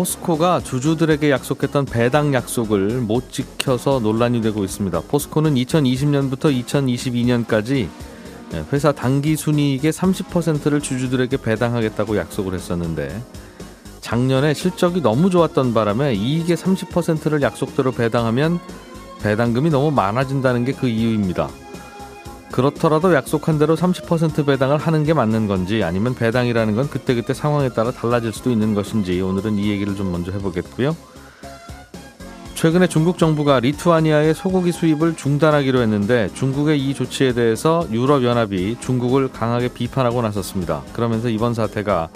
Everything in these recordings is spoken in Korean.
포스코가 주주들에게 약속했던 배당 약속을 못 지켜서 논란이 되고 있습니다. 포스코는 2020년부터 2022년까지 회사 당기 순이익의 30%를 주주들에게 배당하겠다고 약속을 했었는데 작년에 실적이 너무 좋았던 바람에 이익의 30%를 약속대로 배당하면 배당금이 너무 많아진다는 게 그 이유입니다. 그렇더라도 약속한 대로 30% 배당을 하는 게 맞는 건지 아니면 배당이라는 건 그때그때 상황에 따라 달라질 수도 있는 것인지 오늘은 이 얘기를 좀 먼저 해보겠고요. 최근에 중국 정부가 리투아니아의 소고기 수입을 중단하기로 했는데 중국의 이 조치에 대해서 유럽연합이 중국을 강하게 비판하고 나섰습니다. 그러면서 이번 사태가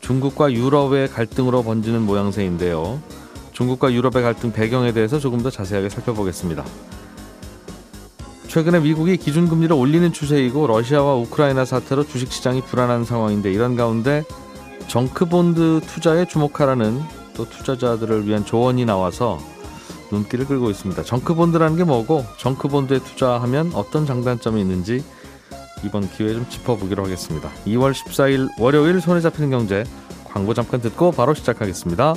중국과 유럽의 갈등으로 번지는 모양새인데요. 중국과 유럽의 갈등 배경에 대해서 조금 더 자세하게 살펴보겠습니다. 최근에 미국이 기준금리를 올리는 추세이고 러시아와 우크라이나 사태로 주식시장이 불안한 상황인데 이런 가운데 정크본드 투자에 주목하라는 또 투자자들을 위한 조언이 나와서 눈길을 끌고 있습니다. 정크본드라는 게 뭐고 정크본드에 투자하면 어떤 장단점이 있는지 이번 기회에 좀 짚어보기로 하겠습니다. 2월 14일 월요일 손에 잡히는 경제 광고 잠깐 듣고 바로 시작하겠습니다.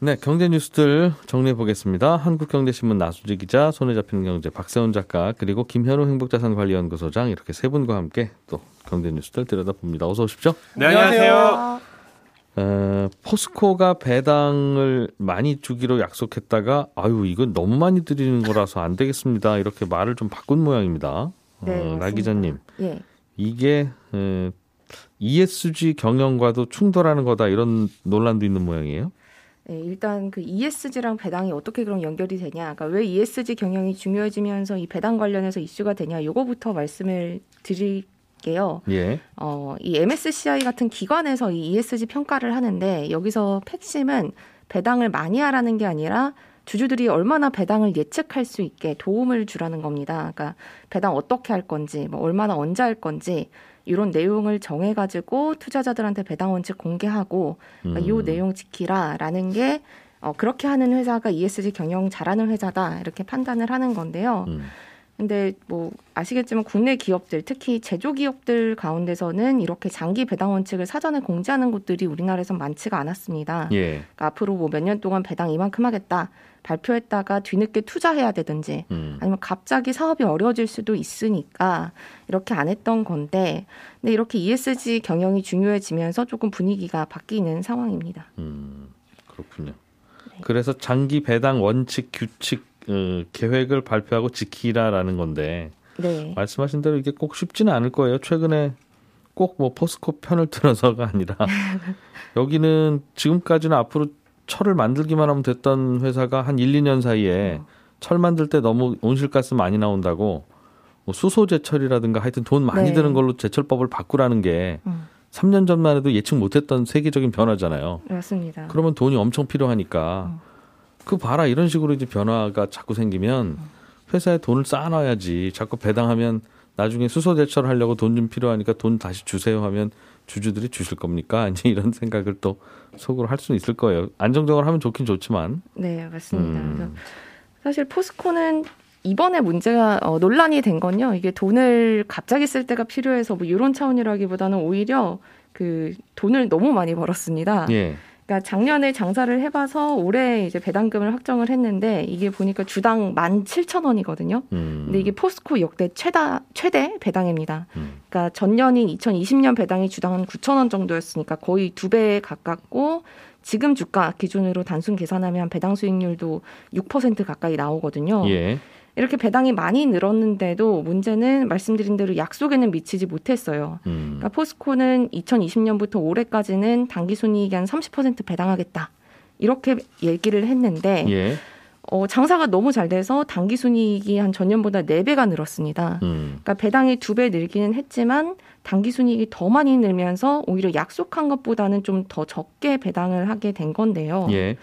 네, 경제 뉴스들 정리해 보겠습니다. 한국경제신문 나수지 기자, 손에 잡히는 경제 박세훈 작가, 그리고 김현우 행복자산관리연구소장 이렇게 세 분과 함께 또 경제 뉴스들 들여다봅니다. 어서 오십시오. 네, 안녕하세요. 어, 포스코가 배당을 많이 주기로 약속했다가 아유 이건 너무 많이 드리는 거라서 안 되겠습니다. 이렇게 말을 좀 바꾼 모양입니다. 네, 어, 나 기자님, 예. 이게 에, ESG 경영과도 충돌하는 거다 이런 논란도 있는 모양이에요. 네, 일단 그 ESG랑 배당이 어떻게 그럼 연결이 되냐? 그러니까 왜 ESG 경영이 중요해지면서 이 배당 관련해서 이슈가 되냐? 요거부터 말씀을 드릴게요. 예. 어, 이 MSCI 같은 기관에서 이 ESG 평가를 하는데 여기서 핵심은 배당을 많이 하라는 게 아니라 주주들이 얼마나 배당을 예측할 수 있게 도움을 주라는 겁니다. 그러니까 배당 어떻게 할 건지, 뭐 얼마나 언제 할 건지 이런 내용을 정해가지고 투자자들한테 배당 원칙 공개하고 그러니까 이 음. 내용 지키라라는 게 어, 그렇게 하는 회사가 ESG 경영 잘하는 회사다 이렇게 판단을 하는 건데요. 음. 근데 뭐 아시겠지만 국내 기업들 특히 제조 기업들 가운데서는 이렇게 장기 배당 원칙을 사전에 공지하는 곳들이 우리나라에선 많지가 않았습니다. 예. 그러니까 앞으로 뭐 몇 년 동안 배당 이만큼 하겠다 발표했다가 뒤늦게 투자해야 되든지 음. 아니면 갑자기 사업이 어려워질 수도 있으니까 이렇게 안 했던 건데 근데 이렇게 ESG 경영이 중요해지면서 조금 분위기가 바뀌는 상황입니다. 음, 그렇군요. 그래서 장기 배당 원칙 규칙 어, 계획을 발표하고 지키라라는 건데 네. 말씀하신 대로 이게 꼭 쉽지는 않을 거예요. 최근에 꼭 뭐 포스코 편을 들어서가 아니라 여기는 지금까지는 앞으로 철을 만들기만 하면 됐던 회사가 한 1, 2년 사이에 철 만들 때 너무 온실가스 많이 나온다고 뭐 수소 제철이라든가 하여튼 돈 많이 네. 드는 걸로 제철법을 바꾸라는 게 음, 3년 전만 해도 예측 못했던 세계적인 변화잖아요. 맞습니다. 그러면 돈이 엄청 필요하니까 그 봐라 이런 식으로 이제 변화가 자꾸 생기면 회사에 돈을 쌓아놔야지 자꾸 배당하면 나중에 수소 대처를 하려고 돈 좀 필요하니까 돈 다시 주세요 하면 주주들이 주실 겁니까? 이제 이런 생각을 또 속으로 할 수는 있을 거예요. 안정적으로 하면 좋긴 좋지만 네, 맞습니다. 음. 사실 포스코는 이번에 문제가 어, 논란이 된 건요. 이게 돈을 갑자기 쓸 때가 필요해서 뭐 이런 차원이라기보다는 오히려 그 돈을 너무 많이 벌었습니다. 예. 그러니까 작년에 장사를 해봐서 올해 이제 배당금을 확정을 했는데 이게 보니까 주당 17,000원이거든요. 음. 근데 이게 포스코 역대 최다 최대 배당입니다. 음. 그러니까 전년인 2020년 배당이 주당 한 9,000원 정도였으니까 거의 두배 가깝고 지금 주가 기준으로 단순 계산하면 배당 수익률도 6% 가까이 나오거든요. 예. 이렇게 배당이 많이 늘었는데도 문제는 말씀드린 대로 약속에는 미치지 못했어요. 음. 그러니까 포스코는 2020년부터 올해까지는 당기 순이익이 한 30% 배당하겠다. 이렇게 얘기를 했는데 예. 어, 장사가 너무 잘 돼서 당기 순이익이 한 전년보다 4배가 늘었습니다. 음. 그러니까 배당이 두배 늘기는 했지만 당기 순이익이 더 많이 늘면서 오히려 약속한 것보다는 좀 더 적게 배당을 하게 된 건데요. 예.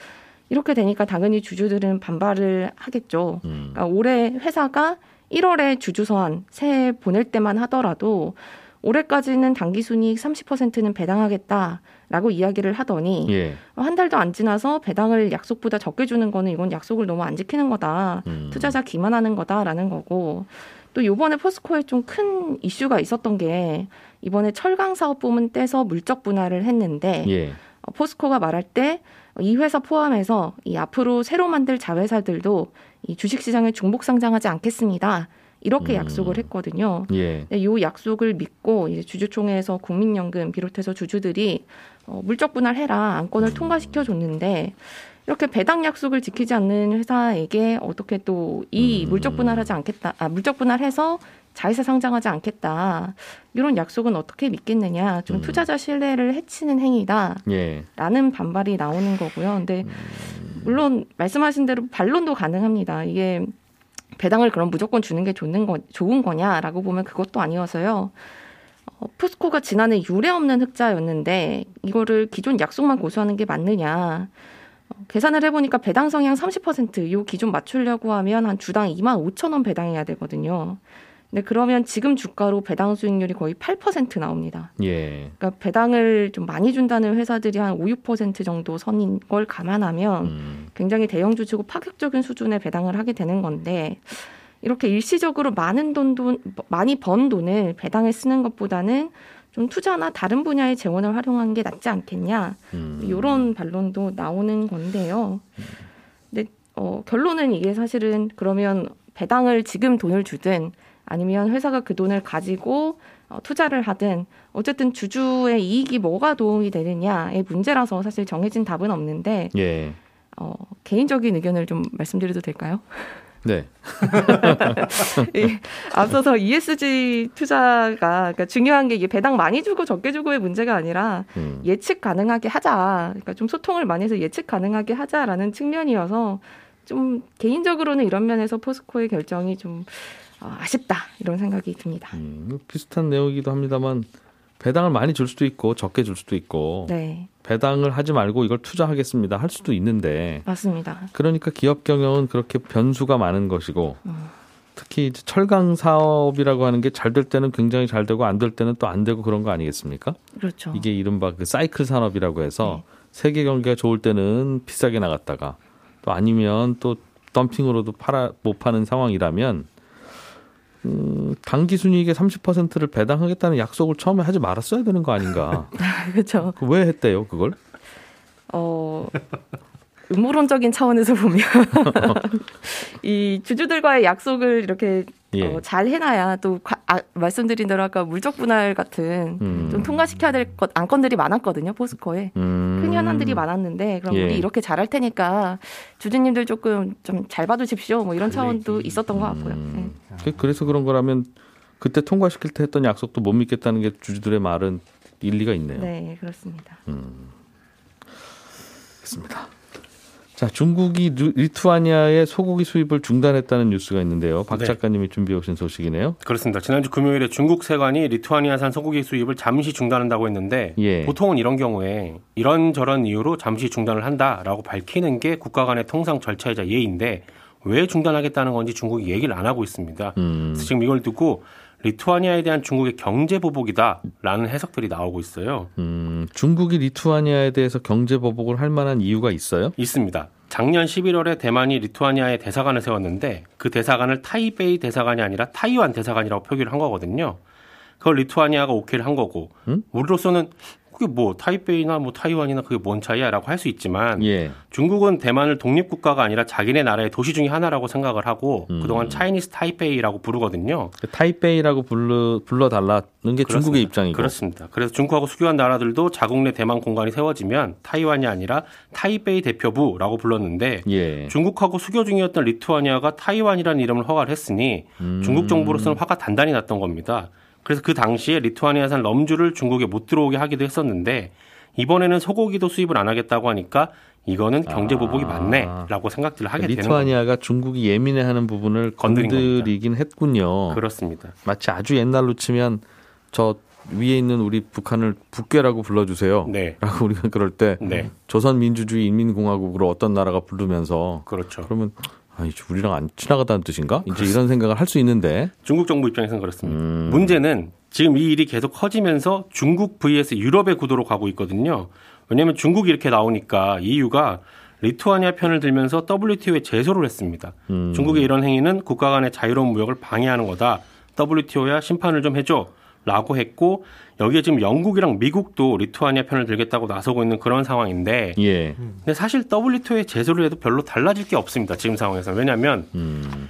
이렇게 되니까 당연히 주주들은 반발을 하겠죠. 음. 그러니까 올해 회사가 1월에 주주 서한 새해 보낼 때만 하더라도 올해까지는 당기 순이익 30%는 배당하겠다라고 이야기를 하더니 예. 한 달도 안 지나서 배당을 약속보다 적게 주는 거는 이건 약속을 너무 안 지키는 거다. 음. 투자자 기만하는 거다라는 거고 또 요번에 포스코에 좀 큰 이슈가 있었던 게 이번에 철강 사업 부문 떼서 물적 분할을 했는데 예. 어, 포스코가 말할 때 이 회사 포함해서 이 앞으로 새로 만들 자회사들도 이 주식시장에 중복 상장하지 않겠습니다. 이렇게 음. 약속을 했거든요. 예. 이 약속을 믿고 이제 주주총회에서 국민연금 비롯해서 주주들이 어, 물적 분할해라 안건을 통과시켜 줬는데 이렇게 배당 약속을 지키지 않는 회사에게 어떻게 또이 음. 물적 분할하지 않겠다, 아 물적 분할해서 자회사 상장하지 않겠다 이런 약속은 어떻게 믿겠느냐 좀 음. 투자자 신뢰를 해치는 행위다. 예. 라는 반발이 나오는 거고요. 근데 물론 말씀하신 대로 반론도 가능합니다. 이게 배당을 그럼 무조건 주는 게 좋은, 거, 좋은 거냐라고 보면 그것도 아니어서요. 어, 포스코가 지난해 유례 없는 흑자였는데 이거를 기존 약속만 고수하는 게 맞느냐. 어, 계산을 해보니까 배당 성향 30%요 기준 맞추려고 하면 한 주당 2만 5천 원 배당해야 되거든요. 근데 그러면 지금 주가로 배당 수익률이 거의 8% 나옵니다. 예. 그러니까 배당을 좀 많이 준다는 회사들이 한 5, 6% 정도 선인 걸 감안하면 음. 굉장히 대형 주주고 파격적인 수준의 배당을 하게 되는 건데 이렇게 일시적으로 많은 돈, 돈 많이 번 돈을 배당에 쓰는 것보다는 좀 투자나 다른 분야의 재원을 활용하는 게 낫지 않겠냐 음. 이런 반론도 나오는 건데요. 근데 어, 결론은 이게 사실은 그러면 배당을 지금 돈을 주든 아니면 회사가 그 돈을 가지고 어, 투자를 하든 어쨌든 주주의 이익이 뭐가 도움이 되느냐의 문제라서 사실 정해진 답은 없는데 예. 어, 개인적인 의견을 좀 말씀드려도 될까요? 네. 이, 앞서서 ESG 투자가 그러니까 중요한 게 이게 배당 많이 주고 적게 주고의 문제가 아니라 음. 예측 가능하게 하자. 그러니까 좀 소통을 많이 해서 예측 가능하게 하자라는 측면이어서 좀 개인적으로는 이런 면에서 포스코의 결정이 좀 어, 아쉽다 이런 생각이 듭니다. 음, 비슷한 내용이기도 합니다만 배당을 많이 줄 수도 있고 적게 줄 수도 있고 네, 배당을 하지 말고 이걸 투자하겠습니다 할 수도 있는데 맞습니다. 그러니까 기업 경영은 그렇게 변수가 많은 것이고 음. 특히 철강 사업이라고 하는 게 잘 될 때는 굉장히 잘 되고 안 될 때는 또 안 되고 그런 거 아니겠습니까? 그렇죠. 이게 이른바 그 사이클 산업이라고 해서 네. 세계 경기가 좋을 때는 비싸게 나갔다가 또 아니면 또 덤핑으로도 팔아 못 파는 상황이라면 음, 당기 순이익의 30%를 배당하겠다는 약속을 처음에 하지 말았어야 되는 거 아닌가? 그렇죠. 그왜 했대요, 그걸? 어, 음모론적인 차원에서 보면 이 주주들과의 약속을 이렇게 예. 어, 잘 해놔야 또 과- 아, 말씀드린 대로 아까 물적 분할 같은 음. 좀 통과시켜야 될 것 안건들이 많았거든요 포스코에 음. 큰 현안들이 많았는데 그럼 예. 우리 이렇게 잘할 테니까 주주님들 조금 좀 잘 봐주십시오 뭐 이런 차원도 있었던 것 같고요. 음. 네. 그- 그래서 그런 거라면 그때 통과시킬 때 했던 약속도 못 믿겠다는 게 주주들의 말은 일리가 있네요. 네 그렇습니다. 알겠습니다. 자, 중국이 루- 리투아니아의 소고기 수입을 중단했다는 뉴스가 있는데요. 박 네. 작가님이 준비해 오신 소식이네요. 그렇습니다. 지난주 금요일에 중국 세관이 리투아니아산 소고기 수입을 잠시 중단한다고 했는데 예. 보통은 이런 경우에 이런저런 이유로 잠시 중단을 한다라고 밝히는 게 국가 간의 통상 절차이자 예의인데 왜 중단하겠다는 건지 중국이 얘기를 안 하고 있습니다. 음. 그래서 지금 이걸 두고 리투아니아에 대한 중국의 경제 보복이다라는 해석들이 나오고 있어요. 음, 중국이 리투아니아에 대해서 경제 보복을 할 만한 이유가 있어요? 있습니다. 작년 11월에 대만이 리투아니아에 대사관을 세웠는데 그 대사관을 타이베이 대사관이 아니라 타이완 대사관이라고 표기를 한 거거든요. 그걸 리투아니아가 오케이를 한 거고 음? 우리로서는 그게 뭐 타이베이나 뭐 타이완이나 그게 뭔 차이야라고 할 수 있지만 예. 중국은 대만을 독립 국가가 아니라 자기네 나라의 도시 중의 하나라고 생각을 하고 음. 그동안 차이니스 타이베이라고 부르거든요. 그 타이베이라고 불러 불러 달라는 게 중국의 그렇습니다. 입장이고. 그렇습니다. 그래서 중국하고 수교한 나라들도 자국 내 대만 공관이 세워지면 타이완이 아니라 타이베이 대표부라고 불렀는데 예. 중국하고 수교 중이었던 리투아니아가 타이완이라는 이름을 허가를 했으니 음. 중국 정부로서는 화가 단단히 났던 겁니다. 그래서 그 당시에 리투아니아산 럼주를 중국에 못 들어오게 하기도 했었는데 이번에는 소고기도 수입을 안 하겠다고 하니까 이거는 경제 보복이 아. 맞네라고 생각들을 하게 되는 겁니다. 리투아니아가 중국이 예민해하는 부분을 건드린 건드리긴 했군요. 그렇습니다. 마치 아주 옛날로 치면 저 위에 있는 우리 북한을 북괴라고 불러주세요. 네. 라고 우리가 그럴 때 네. 조선민주주의 인민공화국으로 어떤 나라가 부르면서 그렇죠. 그러면 아, 이제 우리랑 안 친하다는 뜻인가? 이제 그렇습니다. 이런 생각을 할 수 있는데 중국 정부 입장에서는 그렇습니다. 음. 문제는 지금 이 일이 계속 커지면서 중국 vs 유럽의 구도로 가고 있거든요. 왜냐하면 중국이 이렇게 나오니까 EU가 리투아니아 편을 들면서 WTO에 제소를 했습니다. 음. 중국의 이런 행위는 국가 간의 자유로운 무역을 방해하는 거다. WTO야 심판을 좀 해줘. 라고 했고 여기에 지금 영국이랑 미국도 리투아니아 편을 들겠다고 나서고 있는 그런 상황인데 예. 근데 사실 WTO에 제소를 해도 별로 달라질 게 없습니다. 지금 상황에서. 왜냐하면 음.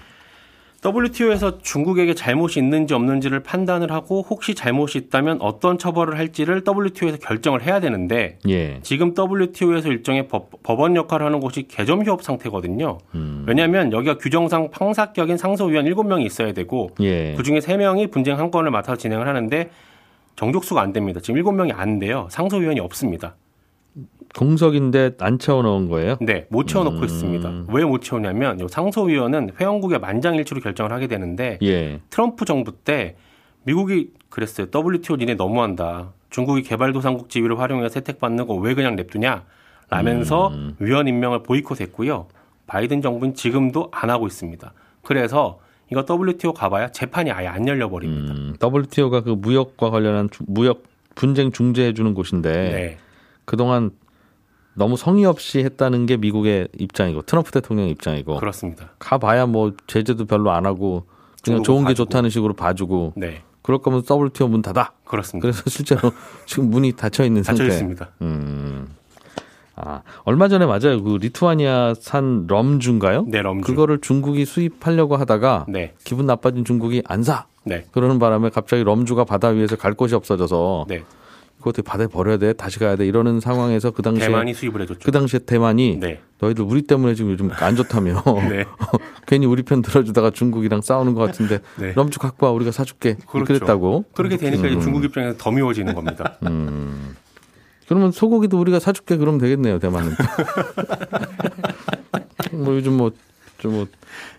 WTO에서 중국에게 잘못이 있는지 없는지를 판단을 하고 혹시 잘못이 있다면 어떤 처벌을 할지를 WTO에서 결정을 해야 되는데 예. 지금 WTO에서 일종의 법, 원 역할을 하는 곳이 개점 휴업 상태거든요. 음. 왜냐하면 여기가 규정상 판사격인 상소위원 7명이 있어야 되고 예. 그중에 3명이 분쟁 한 건을 맡아서 진행을 하는데 정족수가 안 됩니다. 지금 7명이 안 돼요. 상소위원이 없습니다. 공석인데 안 채워 넣은 거예요? 네, 못 채워놓고 음. 있습니다. 왜 못 채우냐면 요 상소위원은 회원국의 만장일치로 결정을 하게 되는데 예. 트럼프 정부 때 미국이 그랬어요. WTO 니네 너무한다. 중국이 개발도상국 지위를 활용해서 혜택받는 거 왜 그냥 냅두냐? 라면서 음. 위원 임명을 보이콧했고요. 바이든 정부는 지금도 안 하고 있습니다. 그래서 이거 WTO 가봐야 재판이 아예 안 열려버립니다. 음, WTO가 그 무역과 관련한 주- 무역 분쟁 중재해 주는 곳인데 네. 그동안 너무 성의 없이 했다는 게 미국의 입장이고 트럼프 대통령 입장이고 그렇습니다. 가봐야 뭐 제재도 별로 안 하고 그냥 좋은 게 봐주고. 좋다는 식으로 봐주고 네. 그럴 거면 WTO 문 닫아. 그렇습니다. 그래서 실제로 지금 문이 닫혀 있는 닫혀 상태. 있습니다. 음. 아 얼마 전에 맞아요. 그 리투아니아산 럼주인가요? 네, 럼주. 그거를 중국이 수입하려고 하다가 네. 기분 나빠진 중국이 안 사. 네. 그러는 바람에 갑자기 럼주가 바다 위에서 갈 곳이 없어져서 네. 그거 어떻게 바다에 버려야 돼? 다시 가야 돼? 이러는 상황에서 그 당시에 대만이 수입을 해줬죠. 그 당시에 대만이 네. 너희들 우리 때문에 지금 요즘 안 좋다며 네. 괜히 우리 편 들어주다가 중국이랑 싸우는 것 같은데 네. 럼주 갖고 와 우리가 사줄게 그렇죠. 그랬다고 그렇게 되니까 음. 중국 입장에서 더 미워지는 겁니다. 음. 그러면 소고기도 우리가 사줄게 그러면 되겠네요 대만은 뭐 요즘 뭐 좀 뭐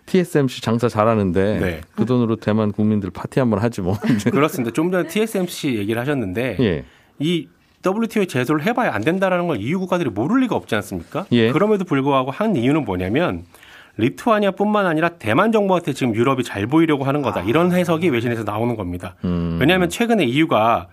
TSMC 장사 잘하는데 네. 그 돈으로 대만 국민들 파티 한번 하지 뭐 그렇습니다. 좀 전에 TSMC 얘기를 하셨는데 예. 이 WTO에 제소를 해봐야 안 된다라는 걸 EU 국가들이 모를 리가 없지 않습니까? 예. 그럼에도 불구하고 한 이유는 뭐냐면 리투아니아뿐만 아니라 대만 정부한테 지금 유럽이 잘 보이려고 하는 거다. 이런 해석이 외신에서 나오는 겁니다. 음. 왜냐하면 최근에 EU가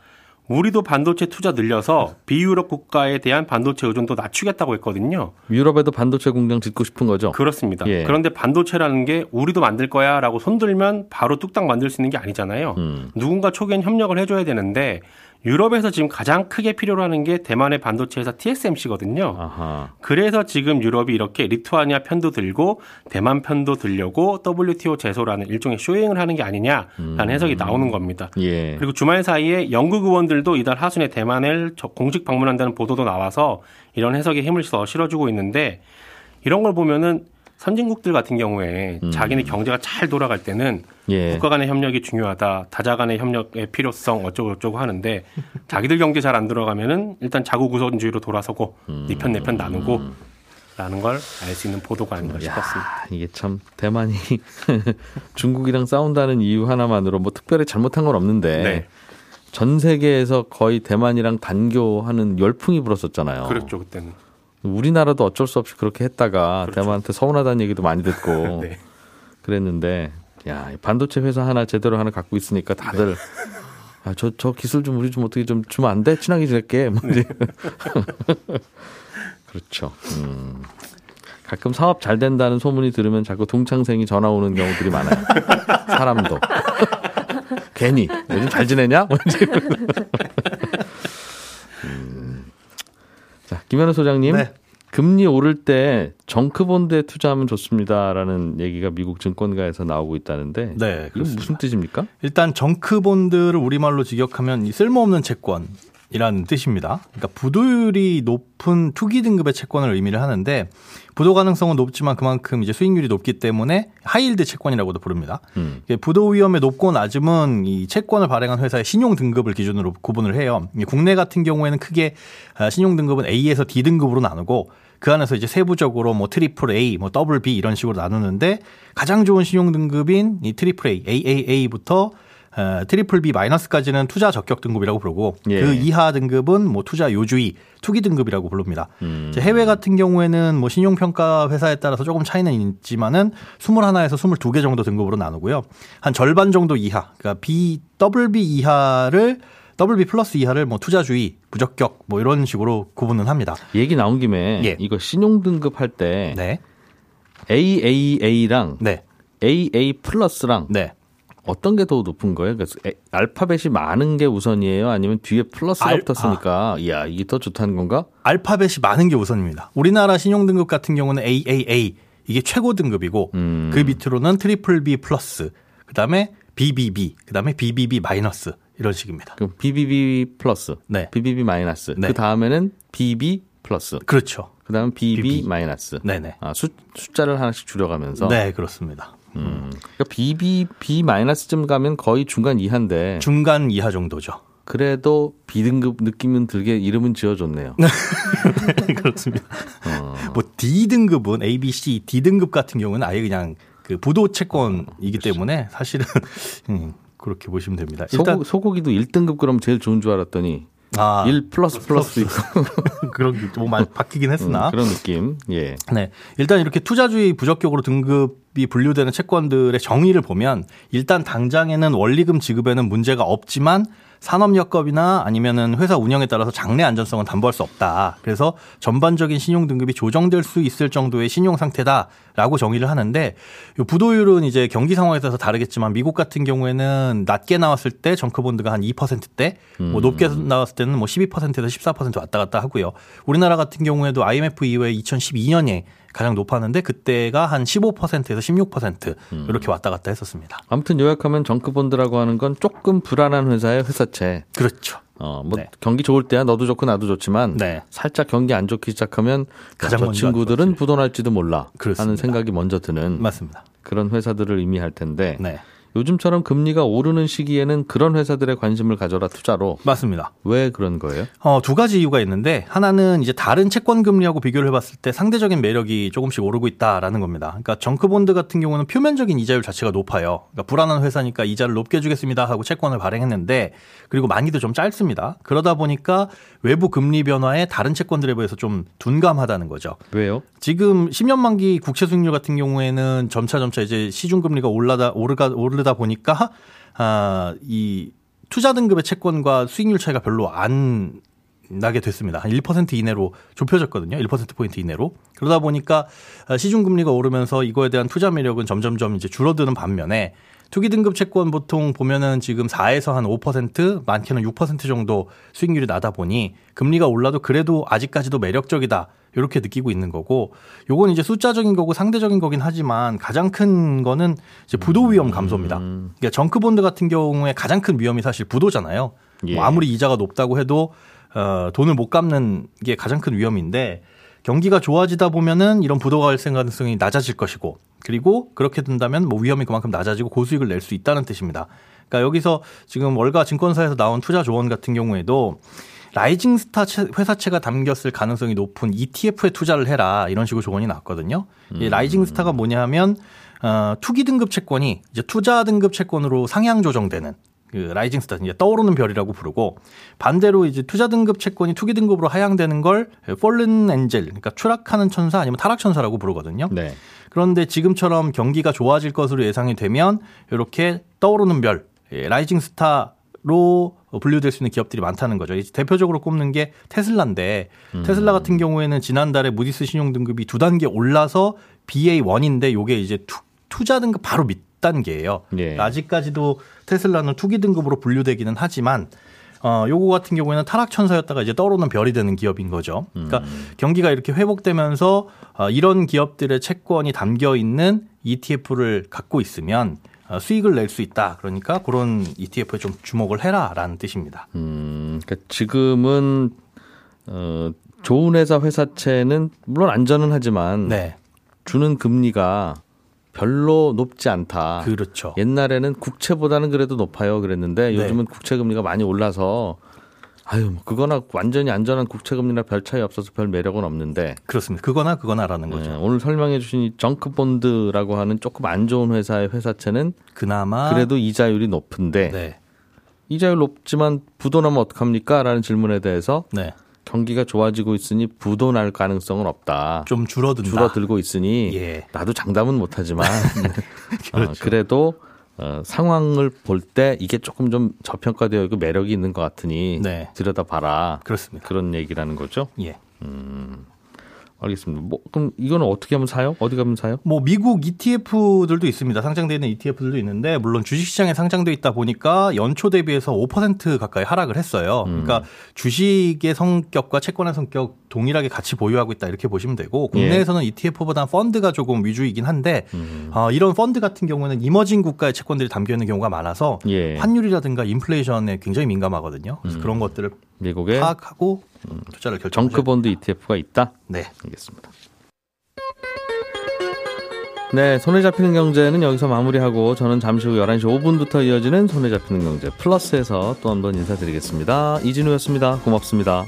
우리도 반도체 투자 늘려서 비유럽 국가에 대한 반도체 의존도 낮추겠다고 했거든요. 유럽에도 반도체 공장 짓고 싶은 거죠. 그렇습니다. 예. 그런데 반도체라는 게 우리도 만들 거야 라고 손들면 바로 뚝딱 만들 수 있는 게 아니잖아요. 음. 누군가 초기엔 협력을 해줘야 되는데 유럽에서 지금 가장 크게 필요로 하는 게 대만의 반도체 회사 TSMC거든요. 아하. 그래서 지금 유럽이 이렇게 리투아니아 편도 들고 대만 편도 들려고 WTO 제소라는 일종의 showing을 하는 게 아니냐라는 해석이 나오는 겁니다. 예. 그리고 주말 사이에 영국 의원들도 이달 하순에 대만을 저- 공식 방문한다는 보도도 나와서 이런 해석에 힘을 더 실어주고 있는데 이런 걸 보면은 선진국들 같은 경우에 음. 자기네 경제가 잘 돌아갈 때는 예. 국가 간의 협력이 중요하다. 다자 간의 협력의 필요성 어쩌고 저쩌고 하는데 자기들 경제 잘안 들어가면은 일단 자국 우선주의로 돌아서고 음. 네편 내 편 나누고 라는 걸 알 수 있는 보도가 아닌가 싶었습니다. 야, 이게 참 대만이 중국이랑 싸운다는 이유 하나만으로 뭐 특별히 잘못한 건 없는데 네. 전 세계에서 거의 대만이랑 단교하는 열풍이 불었었잖아요. 그랬죠 그때는. 우리나라도 어쩔 수 없이 그렇게 했다가 그렇죠. 대만한테 서운하다는 얘기도 많이 듣고 네. 그랬는데 야, 이 반도체 회사 하나 제대로 하나 갖고 있으니까 다들 네. 아, 저, 저 기술 좀 우리 좀 어떻게 좀 주면 안 돼? 친하게 지낼게. 뭐 이제. 그렇죠. 음. 가끔 사업 잘 된다는 소문이 들으면 자꾸 동창생이 전화 오는 경우들이 많아요. 사람도. 괜히 요즘 잘 지내냐? 뭐 이제. 음. 김현우 소장님. 네. 금리 오를 때 정크본드에 투자하면 좋습니다라는 얘기가 미국 증권가에서 나오고 있다는데 네, 그렇습니다. 무슨 뜻입니까? 일단 정크본드를 우리말로 직역하면 이 쓸모없는 채권 이라는 뜻입니다. 그러니까 부도율이 높은 투기 등급의 채권을 의미를 하는데 부도 가능성은 높지만 그만큼 이제 수익률이 높기 때문에 하이힐드 채권이라고도 부릅니다. 음. 부도 위험의 높고 낮음은 이 채권을 발행한 회사의 신용 등급을 기준으로 구분을 해요. 이 국내 같은 경우에는 크게 아, 신용 등급은 A에서 D 등급으로 나누고 그 안에서 이제 세부적으로 뭐 triple A, 뭐 double B 이런 식으로 나누는데 가장 좋은 신용 등급인 이 triple A, AAA부터 어, triple B 마이너스까지는 투자 적격 등급이라고 부르고 예. 그 이하 등급은 뭐 투자 요주의 투기 등급이라고 부릅니다. 음. 해외 같은 경우에는 뭐 신용 평가 회사에 따라서 조금 차이는 있지만은 21에서 22개 정도 등급으로 나누고요. 한 절반 정도 이하, 그러니까 B, WB 이하를 WB 플러스 이하를 뭐 투자주의, 부적격 뭐 이런 식으로 구분은 합니다. 얘기 나온 김에 예. 이거 신용 등급 할 때 네. AAA랑 네. AA 플러스랑 네. 어떤 게 더 높은 거예요? 에- 알파벳이 많은 게 우선이에요? 아니면 뒤에 플러스가 알- 붙었으니까 이야 이게 더 좋다는 건가? 알파벳이 많은 게 우선입니다. 우리나라 신용 등급 같은 경우는 AAA 이게 최고 등급이고 음. 그 밑으로는 triple B 플러스, 그다음에 BBB, 그다음에 BBB 마이너스 이런 식입니다. 그럼 BBB 플러스, 네. BBB 마이너스. 네. 그 다음에는 BB 플러스. 그렇죠. 그다음 BB. 마이너스. 네네. 아, 수, 숫자를 하나씩 줄여가면서. 네, 그렇습니다. 음. 그러니까 BB B 마이너스쯤 가면 거의 중간 이하인데 중간 이하 정도죠. 그래도 B등급 느낌은 들게 이름은 지어줬네요. 그렇습니다. 어. 뭐 D 등급은 A, B, C, D 등급 같은 경우는 아예 그냥 그 부도 채권이기 때문에 사실은 음, 그렇게 보시면 됩니다. 일단 소고, 소고기도 1등급 그럼 제일 좋은 줄 알았더니 아, 1 플러스 플러스 있고 그런 많이 바뀌긴 했으나 음, 그런 느낌. 예. 네. 일단 이렇게 투자주의 부적격으로 등급이 분류되는 채권들의 정의를 보면 일단 당장에는 원리금 지급에는 문제가 없지만 산업역업이나 아니면은 회사 운영에 따라서 장래 안전성은 담보할 수 없다. 그래서 전반적인 신용 등급이 조정될 수 있을 정도의 신용 상태다라고 정의를 하는데 요 부도율은 이제 경기 상황에 따라서 다르겠지만 미국 같은 경우에는 낮게 나왔을 때 정크본드가 한 2%대, 뭐 높게 나왔을 때는 뭐 12%에서 14% 왔다 갔다 하고요. 우리나라 같은 경우에도 IMF 이후에 2012년에 가장 높았는데 그때가 한 15%에서 16% 이렇게 왔다 갔다 했었습니다. 아무튼 요약하면 정크본드라고 하는 건 조금 불안한 회사의 회사채. 그렇죠. 어, 뭐 네. 경기 좋을 때야 너도 좋고 나도 좋지만 네. 살짝 경기 안 좋기 시작하면 가장 저 친구들은. 부도날지도 몰라 그렇습니다. 하는 생각이 먼저 드는 맞습니다. 그런 회사들을 의미할 텐데 네. 요즘처럼 금리가 오르는 시기에는 그런 회사들의 관심을 가져라 투자로 맞습니다. 왜 그런 거예요? 어, 두 가지 이유가 있는데 하나는 이제 다른 채권 금리하고 비교를 해봤을 때 상대적인 매력이 조금씩 오르고 있다라는 겁니다. 그러니까 정크본드 같은 경우는 표면적인 이자율 자체가 높아요. 그러니까 불안한 회사니까 이자를 높게 주겠습니다 하고 채권을 발행했는데 그리고 만기도 좀 짧습니다. 그러다 보니까 외부 금리 변화에 다른 채권들에 비해서 좀 둔감하다는 거죠. 왜요? 지금 10년 만기 국채 수익률 같은 경우에는 점차 점차 이제 시중 금리가 올라다 오르가 오르 다 보니까 아 이 투자 등급의 채권과 수익률 차이가 별로 안 나게 됐습니다. 한 1% 이내로 좁혀졌거든요. 1% 포인트 이내로. 그러다 보니까 시중 금리가 오르면서 이거에 대한 투자 매력은 점점점 이제 줄어드는 반면에 투기 등급 채권 보통 보면은 지금 4에서 한 5%, 많게는 6% 정도 수익률이 나다 보니 금리가 올라도 그래도 아직까지도 매력적이다. 이렇게 느끼고 있는 거고 요건 이제 숫자적인 거고 상대적인 거긴 하지만 가장 큰 거는 이제 부도 위험 감소입니다. 그러니까 정크 본드 같은 경우에 가장 큰 위험이 사실 부도잖아요. 예. 뭐 아무리 이자가 높다고 해도 어, 돈을 못 갚는 게 가장 큰 위험인데 경기가 좋아지다 보면은 이런 부도가 발생 가능성이 낮아질 것이고 그리고 그렇게 된다면 뭐 위험이 그만큼 낮아지고 고수익을 낼 수 있다는 뜻입니다. 그러니까 여기서 지금 월가 증권사에서 나온 투자 조언 같은 경우에도 rising star 채- 회사채가 담겼을 가능성이 높은 ETF에 투자를 해라 이런 식으로 조언이 나왔거든요. 이 rising star가 뭐냐 하면 어, 투기 등급 채권이 이제 투자 등급 채권으로 상향 조정되는 그 rising star 이제 떠오르는 별이라고 부르고 반대로 이제 투자 등급 채권이 투기 등급으로 하향되는 걸 fallen angel 그러니까 추락하는 천사 아니면 타락 천사라고 부르거든요. 네. 그런데 지금처럼 경기가 좋아질 것으로 예상이 되면 이렇게 떠오르는 별, 예, rising star로 분류될 수 있는 기업들이 많다는 거죠. 대표적으로 꼽는 게 테슬라인데 테슬라 같은 경우에는 지난달에 무디스 신용 등급이 두 단계 올라서 BA1인데 요게 이제 투, 투자 등급 바로 밑 단계예요. 예. 아직까지도 테슬라는 투기 등급으로 분류되기는 하지만 어, 요거 같은 경우에는 타락 천사였다가 이제 떠오르는 별이 되는 기업인 거죠. 그러니까 음. 경기가 이렇게 회복되면서 어, 이런 기업들의 채권이 담겨 있는 ETF를 갖고 있으면 어, 수익을 낼 수 있다. 그러니까 그런 ETF에 좀 주목을 해라라는 뜻입니다. 음, 그러니까 지금은 어, 좋은 회사 회사채는 물론 안전은 하지만 네, 주는 금리가 별로 높지 않다. 그렇죠. 옛날에는 국채보다는 그래도 높아요 그랬는데 네. 요즘은 국채 금리가 많이 올라서 아유 뭐 그거나 완전히 안전한 국채 금리나 별 차이 없어서 별 매력은 없는데 그렇습니다. 그거나 그거나라는 네, 거죠. 오늘 설명해 주신 이 정크 본드라고 하는 조금 안 좋은 회사의 회사채는 그나마 그래도 이자율이 높은데 네, 이자율 높지만 부도 나면 어떡합니까? 라는 질문에 대해서 네, 경기가 좋아지고 있으니 부도 날 가능성은 없다. 좀 줄어든다. 줄어들고 있으니 예. 나도 장담은 못하지만 그렇죠. 어, 그래도 어, 상황을 볼 때 이게 조금 좀 저평가되어 있고 매력이 있는 것 같으니 네. 들여다봐라 그렇습니다. 그런 얘기라는 거죠. 예. 알겠습니다. 뭐 그럼 이거는 어떻게 하면 사요? 어디 가면 사요? 뭐 미국 ETF들도 있습니다. 상장되어 있는 ETF들도 있는데 물론 주식시장에 상장돼 있다 보니까 연초 대비해서 5% 가까이 하락을 했어요. 그러니까 주식의 성격과 채권의 성격 동일하게 같이 보유하고 있다 이렇게 보시면 되고 국내에서는 ETF보다 펀드가 조금 위주이긴 한데 어, 이런 펀드 같은 경우는 emerging 국가의 채권들이 담겨 있는 경우가 많아서 예. 환율이라든가 인플레이션에 굉장히 민감하거든요. 그래서 그런 것들을 미국에 파악하고 투자를 결정. 정크 본드 ETF가 있다. 네. 알겠습니다. 네, 손에 잡히는 경제는 여기서 마무리하고 저는 잠시 후 11시 5분부터 이어지는 손에 잡히는 경제 플러스에서 또 한 번 인사드리겠습니다. 이진우였습니다. 고맙습니다.